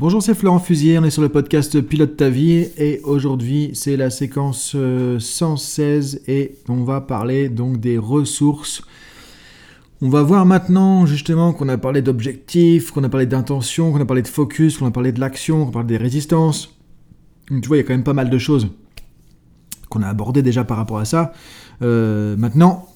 Bonjour, c'est Florent Fusier, on est sur le podcast Pilote ta vie et aujourd'hui c'est la séquence 116 euh, et on va parler donc des ressources. On va voir maintenant justement qu'on a parlé d'objectifs, qu'on a parlé d'intention, qu'on a parlé de focus, qu'on a parlé de l'action, qu'on a parlé des résistances. tu vois, il y a quand même pas mal de choses qu'on a abordées déjà par rapport à ça. Euh, maintenant,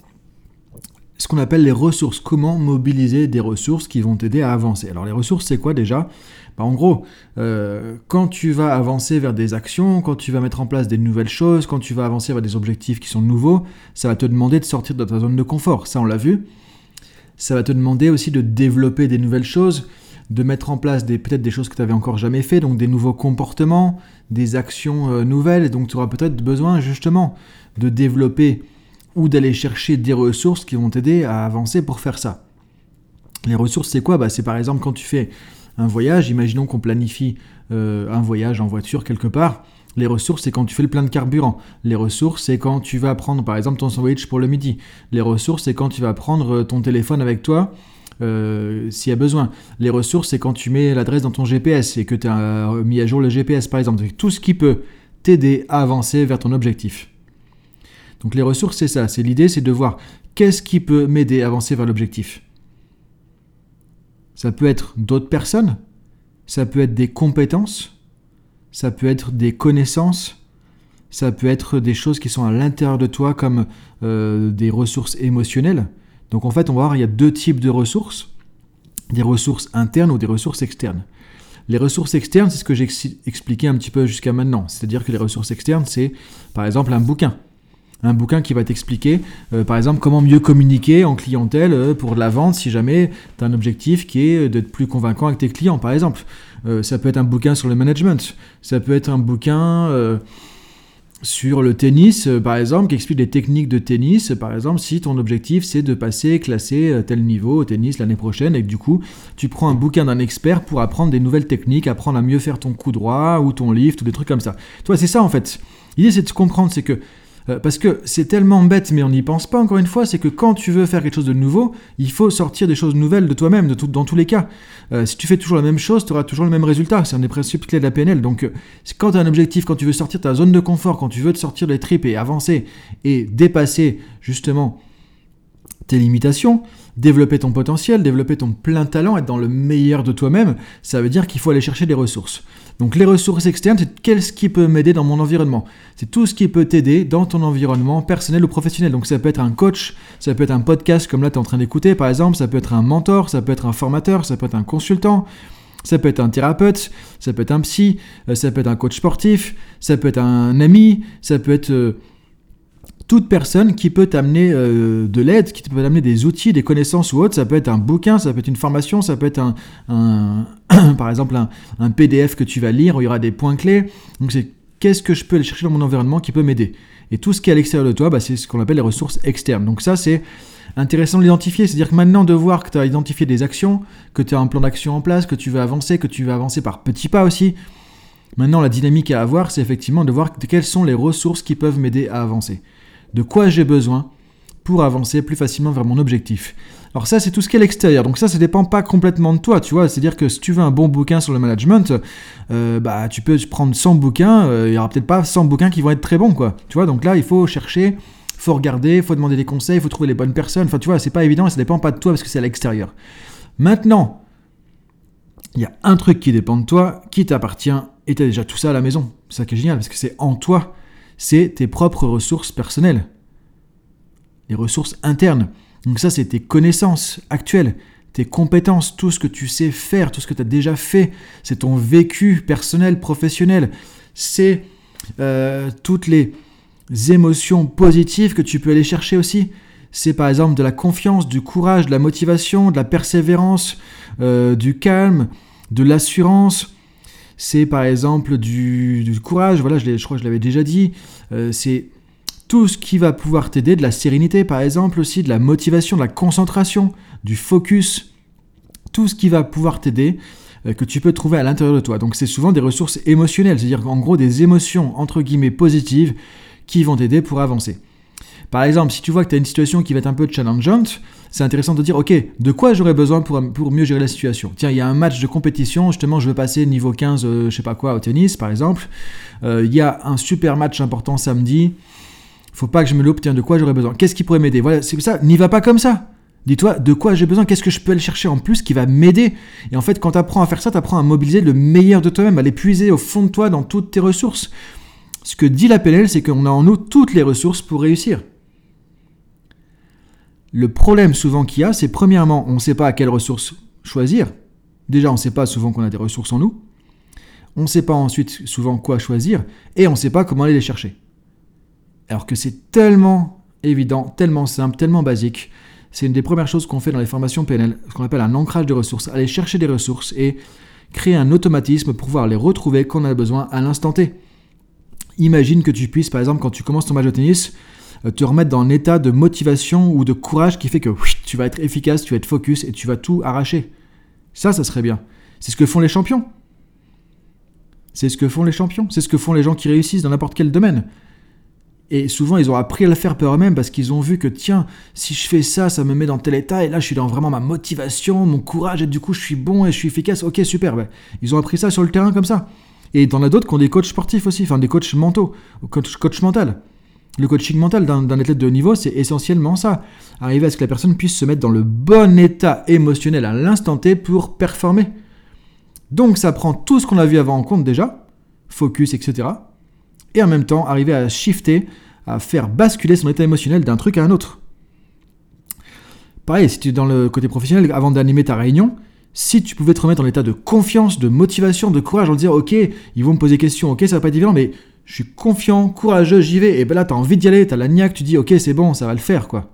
ce qu'on appelle les ressources. Comment mobiliser des ressources qui vont t'aider à avancer? Alors les ressources, c'est quoi déjà? Bah, En gros, euh, quand tu vas avancer vers des actions, quand tu vas mettre en place des nouvelles choses, quand tu vas avancer vers des objectifs qui sont nouveaux, ça va te demander de sortir de ta zone de confort. Ça, on l'a vu. Ça va te demander aussi de développer des nouvelles choses, de mettre en place peut-être des choses que tu n'avais encore jamais fait, donc des nouveaux comportements, des actions euh, nouvelles. Et donc tu auras peut-être besoin justement de développer ou d'aller chercher des ressources qui vont t'aider à avancer pour faire ça. Les ressources, c'est quoi? Bah, C'est par exemple quand tu fais un voyage, imaginons qu'on planifie euh, un voyage en voiture quelque part. Les ressources, c'est quand tu fais le plein de carburant. Les ressources, c'est quand tu vas prendre par exemple ton sandwich pour le midi. Les ressources, c'est quand tu vas prendre euh, ton téléphone avec toi euh, s'il y a besoin. Les ressources, c'est quand tu mets l'adresse dans ton GPS et que tu as mis à jour le GPS par exemple. Tout ce qui peut t'aider à avancer vers ton objectif. Donc les ressources, c'est ça. C'est l'idée, c'est de voir qu'est-ce qui peut m'aider à avancer vers l'objectif. Ça peut être d'autres personnes, ça peut être des compétences, ça peut être des connaissances, ça peut être des choses qui sont à l'intérieur de toi comme euh, des ressources émotionnelles. Donc en fait, on va voir, il y a deux types de ressources, des ressources internes ou des ressources externes. Les ressources externes, c'est ce que j'ai expliqué un petit peu jusqu'à maintenant. C'est-à-dire que les ressources externes, c'est par exemple un bouquin un bouquin qui va t'expliquer, euh, par exemple, comment mieux communiquer en clientèle euh, pour de la vente si jamais tu as un objectif qui est d'être plus convaincant avec tes clients, par exemple. Euh, ça peut être un bouquin sur le management, ça peut être un bouquin sur le tennis, par exemple, qui explique les techniques de tennis, par exemple, si ton objectif c'est de passer classer tel niveau au tennis l'année prochaine et que du coup tu prends un bouquin d'un expert pour apprendre des nouvelles techniques, apprendre à mieux faire ton coup droit ou ton lift ou des trucs comme ça. Toi, c'est ça en fait. L'idée c'est de comprendre, c'est que euh, parce que c'est tellement bête, mais on n'y pense pas encore une fois, c'est que quand tu veux faire quelque chose de nouveau, il faut sortir des choses nouvelles de toi-même, de dans tous les cas. Euh, si tu fais toujours la même chose, tu auras toujours le même résultat. C'est un des principes clés de la PNL. Donc, euh, quand tu as un objectif, quand tu veux sortir de ta zone de confort, quand tu veux te sortir des tripes et avancer et dépasser justement tes limitations, développer ton potentiel, développer ton plein talent, être dans le meilleur de toi-même, ça veut dire qu'il faut aller chercher des ressources. Donc les ressources externes, c'est qu'est-ce qui peut m'aider dans mon environnement. C'est tout ce qui peut t'aider dans ton environnement personnel ou professionnel. Donc ça peut être un coach, ça peut être un podcast comme là tu es en train d'écouter par exemple, ça peut être un mentor, ça peut être un formateur, ça peut être un consultant, ça peut être un thérapeute, ça peut être un psy, euh, ça peut être un coach sportif, ça peut être un ami, ça peut être euh, toute personne qui peut t'amener euh, de l'aide, qui peut t'amener des outils, des connaissances ou autres. Ça peut être un bouquin, ça peut être une formation, ça peut être un, par exemple un, PDF que tu vas lire où il y aura des points clés. Donc c'est qu'est-ce que je peux aller chercher dans mon environnement qui peut m'aider. Et tout ce qui est à l'extérieur de toi, bah, c'est ce qu'on appelle les ressources externes. Donc ça c'est intéressant de l'identifier. C'est-à-dire que maintenant de voir que tu as identifié des actions, que tu as un plan d'action en place, que tu veux avancer, que tu veux avancer par petits pas aussi. Maintenant la dynamique à avoir, c'est effectivement de voir quelles sont les ressources qui peuvent m'aider à avancer de quoi j'ai besoin pour avancer plus facilement vers mon objectif. Alors ça, c'est tout ce qui est l'extérieur. Donc ça, ça dépend pas complètement de toi, tu vois. C'est-à-dire que si tu veux un bon bouquin sur le management, euh, bah tu peux prendre 100 bouquins. Euh, il y aura peut-être pas 100 bouquins qui vont être très bons, quoi. Tu vois. Donc là, il faut chercher, faut regarder, faut demander des conseils, il faut trouver les bonnes personnes. Enfin, tu vois, c'est pas évident et ça dépend pas de toi parce que c'est à l'extérieur. Maintenant, il y a un truc qui dépend de toi, qui t'appartient, et tu as déjà tout ça à la maison. C'est ça qui est génial parce que c'est en toi c'est tes propres ressources personnelles, les ressources internes. Donc ça, c'est tes connaissances actuelles, tes compétences, tout ce que tu sais faire, tout ce que tu as déjà fait, c'est ton vécu personnel, professionnel, c'est euh, toutes les émotions positives que tu peux aller chercher aussi. C'est par exemple de la confiance, du courage, de la motivation, de la persévérance, euh, du calme, de l'assurance, c'est par exemple du, courage, voilà, je, crois que je l'avais déjà dit, euh, c'est tout ce qui va pouvoir t'aider, de la sérénité par exemple aussi, de la motivation, de la concentration, du focus, tout ce qui va pouvoir t'aider euh, que tu peux trouver à l'intérieur de toi. Donc c'est souvent des ressources émotionnelles, c'est-à-dire en gros des émotions entre guillemets positives qui vont t'aider pour avancer. Par exemple, si tu vois que tu as une situation qui va être un peu challengeante, c'est intéressant de dire, ok, de quoi j'aurais besoin pour, pour mieux gérer la situation? Tiens, il y a un match de compétition, justement, je veux passer niveau 15, euh, je sais pas quoi, au tennis, par exemple. Euh, il y a un super match important samedi. Faut pas que je me loupe, tiens, de quoi j'aurais besoin? Qu'est-ce qui pourrait m'aider? Voilà, c'est ça, n'y va pas comme ça. Dis-toi de quoi j'ai besoin, qu'est-ce que je peux aller chercher en plus qui va m'aider? Et en fait, quand tu apprends à faire ça, tu apprends à mobiliser le meilleur de toi-même, à l'épuiser au fond de toi dans toutes tes ressources. Ce que dit la PNL, c'est qu'on a en nous toutes les ressources pour réussir. Le problème souvent qu'il y a, c'est premièrement, on ne sait pas à quelles ressources choisir. Déjà, on ne sait pas souvent qu'on a des ressources en nous. On ne sait pas ensuite souvent quoi choisir. Et on ne sait pas comment aller les chercher. Alors que c'est tellement évident, tellement simple, tellement basique. C'est une des premières choses qu'on fait dans les formations PNL, ce qu'on appelle un ancrage de ressources. Aller chercher des ressources et créer un automatisme pour pouvoir les retrouver quand on a besoin à l'instant T. Imagine que tu puisses, par exemple, quand tu commences ton match de tennis, te remettre dans un état de motivation ou de courage qui fait que tu vas être efficace, tu vas être focus et tu vas tout arracher. Ça, ça serait bien. C'est ce que font les champions. C'est ce que font les champions. C'est ce que font les gens qui réussissent dans n'importe quel domaine. Et souvent, ils ont appris à le faire par eux-mêmes parce qu'ils ont vu que, tiens, si je fais ça, ça me met dans tel état, et là, je suis dans vraiment ma motivation, mon courage, et du coup, je suis bon et je suis efficace. Ok, super. Ils ont appris ça sur le terrain comme ça. Et t'en as d'autres qui ont des coachs sportifs aussi, enfin des coachs mentaux, coach mental. Le coaching mental d'un athlète de haut niveau, c'est essentiellement ça. Arriver à ce que la personne puisse se mettre dans le bon état émotionnel à l'instant T pour performer. Donc ça prend tout ce qu'on a vu avant en compte déjà, focus, etc. Et en même temps, arriver à shifter, à faire basculer son état émotionnel d'un truc à un autre. Pareil, si tu es dans le côté professionnel, avant d'animer ta réunion, si tu pouvais te remettre en état de confiance, de motivation, de courage, en disant, ok, ils vont me poser des questions, ok, ça va pas être évident, mais je suis confiant, courageux, j'y vais. Et ben là, tu as envie d'y aller, tu as la niaque, tu dis, ok, c'est bon, ça va le faire, quoi.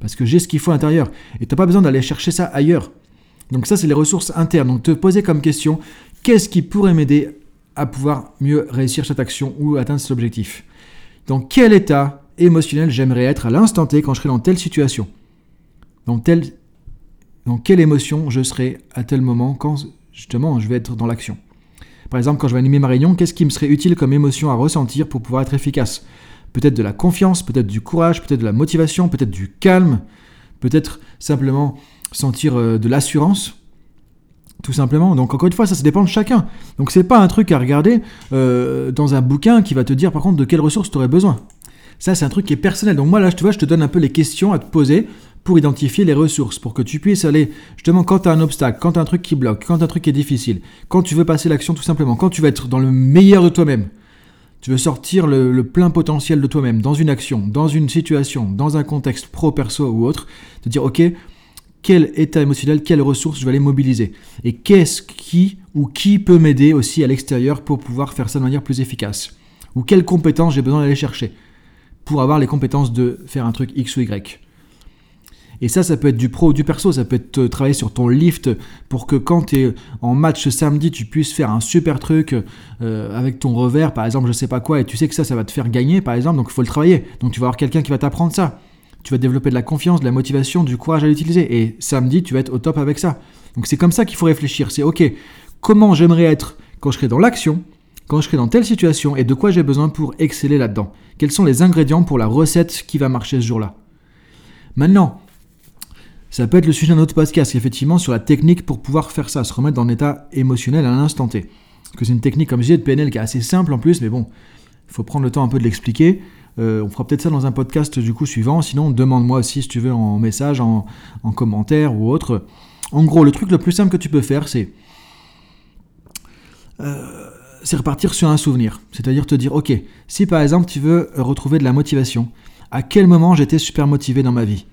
Parce que j'ai ce qu'il faut à l'intérieur. Et tu pas besoin d'aller chercher ça ailleurs. Donc ça, c'est les ressources internes. Donc te poser comme question, qu'est-ce qui pourrait m'aider à pouvoir mieux réussir cette action ou atteindre cet objectif? Dans quel état émotionnel j'aimerais être à l'instant T quand je serai dans telle situation? Dans, dans quelle émotion je serai à tel moment quand justement je vais être dans l'action? Par exemple, quand je vais animer ma réunion, qu'est-ce qui me serait utile comme émotion à ressentir pour pouvoir être efficace? Peut-être de la confiance, peut-être du courage, peut-être de la motivation, peut-être du calme, peut-être simplement sentir euh, de l'assurance? Tout simplement. Donc encore une fois, ça, ça dépend de chacun. Donc c'est pas un truc à regarder euh, dans un bouquin qui va te dire par contre de quelles ressources tu aurais besoin. Ça, c'est un truc qui est personnel. Donc moi, là, tu vois, je te donne un peu les questions à te poser pour identifier les ressources, pour que tu puisses aller, justement, quand tu as un obstacle, quand tu as un truc qui bloque, quand un truc est difficile, quand tu veux passer l'action tout simplement, quand tu veux être dans le meilleur de toi-même, tu veux sortir le, plein potentiel de toi-même dans une action, dans une situation, dans un contexte pro-perso ou autre, te dire, ok, quel état émotionnel, quelles ressources je vais aller mobiliser Et qu'est-ce qui ou qui peut m'aider aussi à l'extérieur pour pouvoir faire ça de manière plus efficace Ou quelles compétences j'ai besoin d'aller chercher pour avoir les compétences de faire un truc X ou Y et ça, ça peut être du pro ou du perso, ça peut être euh, travailler sur ton lift pour que quand tu es en match samedi, tu puisses faire un super truc euh, avec ton revers, par exemple, je sais pas quoi, et tu sais que ça, ça va te faire gagner, par exemple, donc il faut le travailler. Donc tu vas avoir quelqu'un qui va t'apprendre ça. Tu vas développer de la confiance, de la motivation, du courage à l'utiliser. Et samedi, tu vas être au top avec ça. Donc c'est comme ça qu'il faut réfléchir. C'est ok, comment j'aimerais être quand je serai dans l'action, quand je serai dans telle situation, et de quoi j'ai besoin pour exceller là-dedans. Quels sont les ingrédients pour la recette qui va marcher ce jour-là? Maintenant, ça peut être le sujet d'un autre podcast, effectivement, sur la technique pour pouvoir faire ça, se remettre dans l'état émotionnel à l'instant T. Parce que c'est une technique, comme je disais, de PNL qui est assez simple en plus, mais bon, il faut prendre le temps un peu de l'expliquer. Euh, on fera peut-être ça dans un podcast du coup suivant, sinon demande-moi aussi si tu veux en message, en, commentaire ou autre. En gros, le truc le plus simple que tu peux faire, c'est euh, repartir sur un souvenir. C'est-à-dire te dire, ok, si par exemple tu veux retrouver de la motivation, à quel moment j'étais super motivé dans ma vie?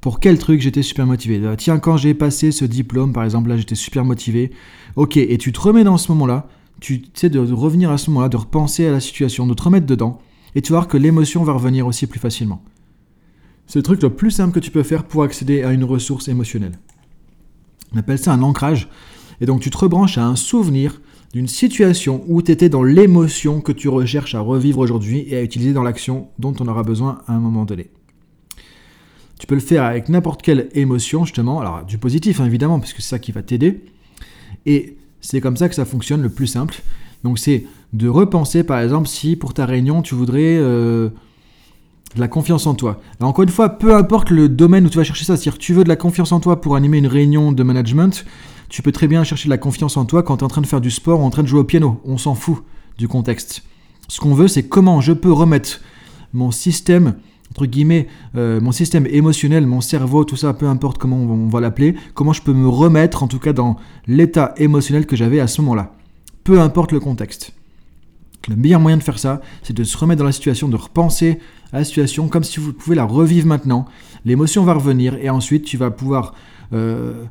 Pour quel truc j'étais super motivé? Euh, tiens, quand j'ai passé ce diplôme, par exemple, là, j'étais super motivé. Ok, et tu te remets dans ce moment-là, tu sais, de, revenir à ce moment-là, de repenser à la situation, de te remettre dedans, et tu vas voir que l'émotion va revenir aussi plus facilement. C'est le truc le plus simple que tu peux faire pour accéder à une ressource émotionnelle. On appelle ça un ancrage. Et donc tu te rebranches à un souvenir d'une situation où tu étais dans l'émotion que tu recherches à revivre aujourd'hui et à utiliser dans l'action dont on aura besoin à un moment donné. Tu peux le faire avec n'importe quelle émotion, justement. Alors, du positif, hein, évidemment, parce que c'est ça qui va t'aider. Et c'est comme ça que ça fonctionne le plus simple. Donc, c'est de repenser, par exemple, si pour ta réunion, tu voudrais euh, de la confiance en toi. encore une fois, peu importe le domaine où tu vas chercher ça, c'est-à-dire tu veux de la confiance en toi pour animer une réunion de management, tu peux très bien chercher de la confiance en toi quand tu es en train de faire du sport ou en train de jouer au piano. On s'en fout du contexte. Ce qu'on veut, c'est comment je peux remettre mon système, entre guillemets, euh, mon système émotionnel, mon cerveau, tout ça, peu importe comment on va l'appeler, comment je peux me remettre en tout cas dans l'état émotionnel que j'avais à ce moment-là. Peu importe le contexte. Le meilleur moyen de faire ça, c'est de se remettre dans la situation, de repenser à la situation comme si vous pouvez la revivre maintenant. L'émotion va revenir et ensuite tu vas pouvoir euh,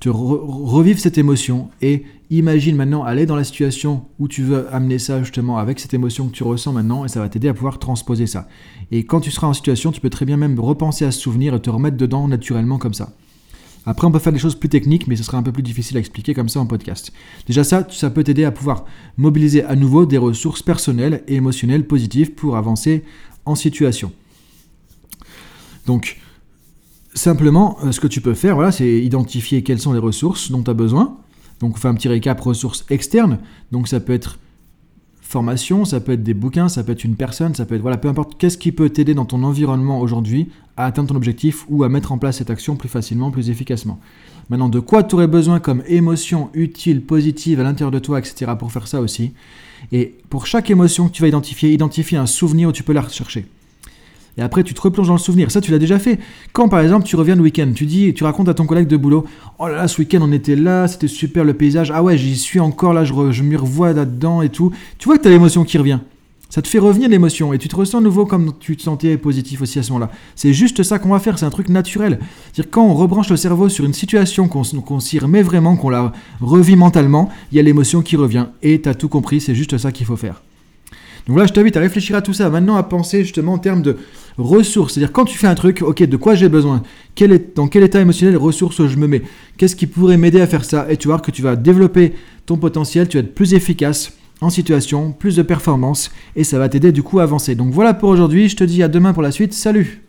te revivre cette émotion et imagine maintenant aller dans la situation où tu veux amener ça justement avec cette émotion que tu ressens maintenant et ça va t'aider à pouvoir transposer ça. Et quand tu seras en situation, tu peux très bien même repenser à ce souvenir et te remettre dedans naturellement comme ça. Après, on peut faire des choses plus techniques, mais ce sera un peu plus difficile à expliquer comme ça en podcast. Déjà ça, ça peut t'aider à pouvoir mobiliser à nouveau des ressources personnelles et émotionnelles positives pour avancer en situation. Donc, simplement, euh, ce que tu peux faire, voilà, c'est identifier quelles sont les ressources dont tu as besoin. Donc, on fait un petit récap ressources externes. Donc, ça peut être formation, ça peut être des bouquins, ça peut être une personne, ça peut être, voilà, peu importe, qu'est-ce qui peut t'aider dans ton environnement aujourd'hui à atteindre ton objectif ou à mettre en place cette action plus facilement, plus efficacement. Maintenant, de quoi tu aurais besoin comme émotion utile, positive à l'intérieur de toi, etc. pour faire ça aussi? Et pour chaque émotion que tu vas identifier, identifie un souvenir où tu peux la rechercher. Et après, tu te replonges dans le souvenir. Ça, tu l'as déjà fait. Quand, par exemple, tu reviens le week-end, tu dis, tu racontes à ton collègue de boulot, oh là là, ce week-end, on était là, c'était super le paysage. Ah ouais, j'y suis encore là, je, je m'y revois là-dedans et tout. Tu vois que tu as l'émotion qui revient. Ça te fait revenir l'émotion et tu te ressens nouveau comme tu te sentais positif aussi à ce moment-là. C'est juste ça qu'on va faire, c'est un truc naturel. C'est-à-dire quand on rebranche le cerveau sur une situation qu'on s'y remet vraiment, qu'on la revit mentalement, il y a l'émotion qui revient. Et tu as tout compris, c'est juste ça qu'il faut faire. Donc là, je t'invite à réfléchir à tout ça, maintenant à penser justement en termes de ressources. C'est-à-dire quand tu fais un truc, ok, de quoi j'ai besoin? Dans quel état émotionnel, ressources je me mets? Qu'est-ce qui pourrait m'aider à faire ça? Et tu vois que tu vas développer ton potentiel, tu vas être plus efficace en situation, plus de performance, et ça va t'aider du coup à avancer. Donc voilà pour aujourd'hui, je te dis à demain pour la suite, salut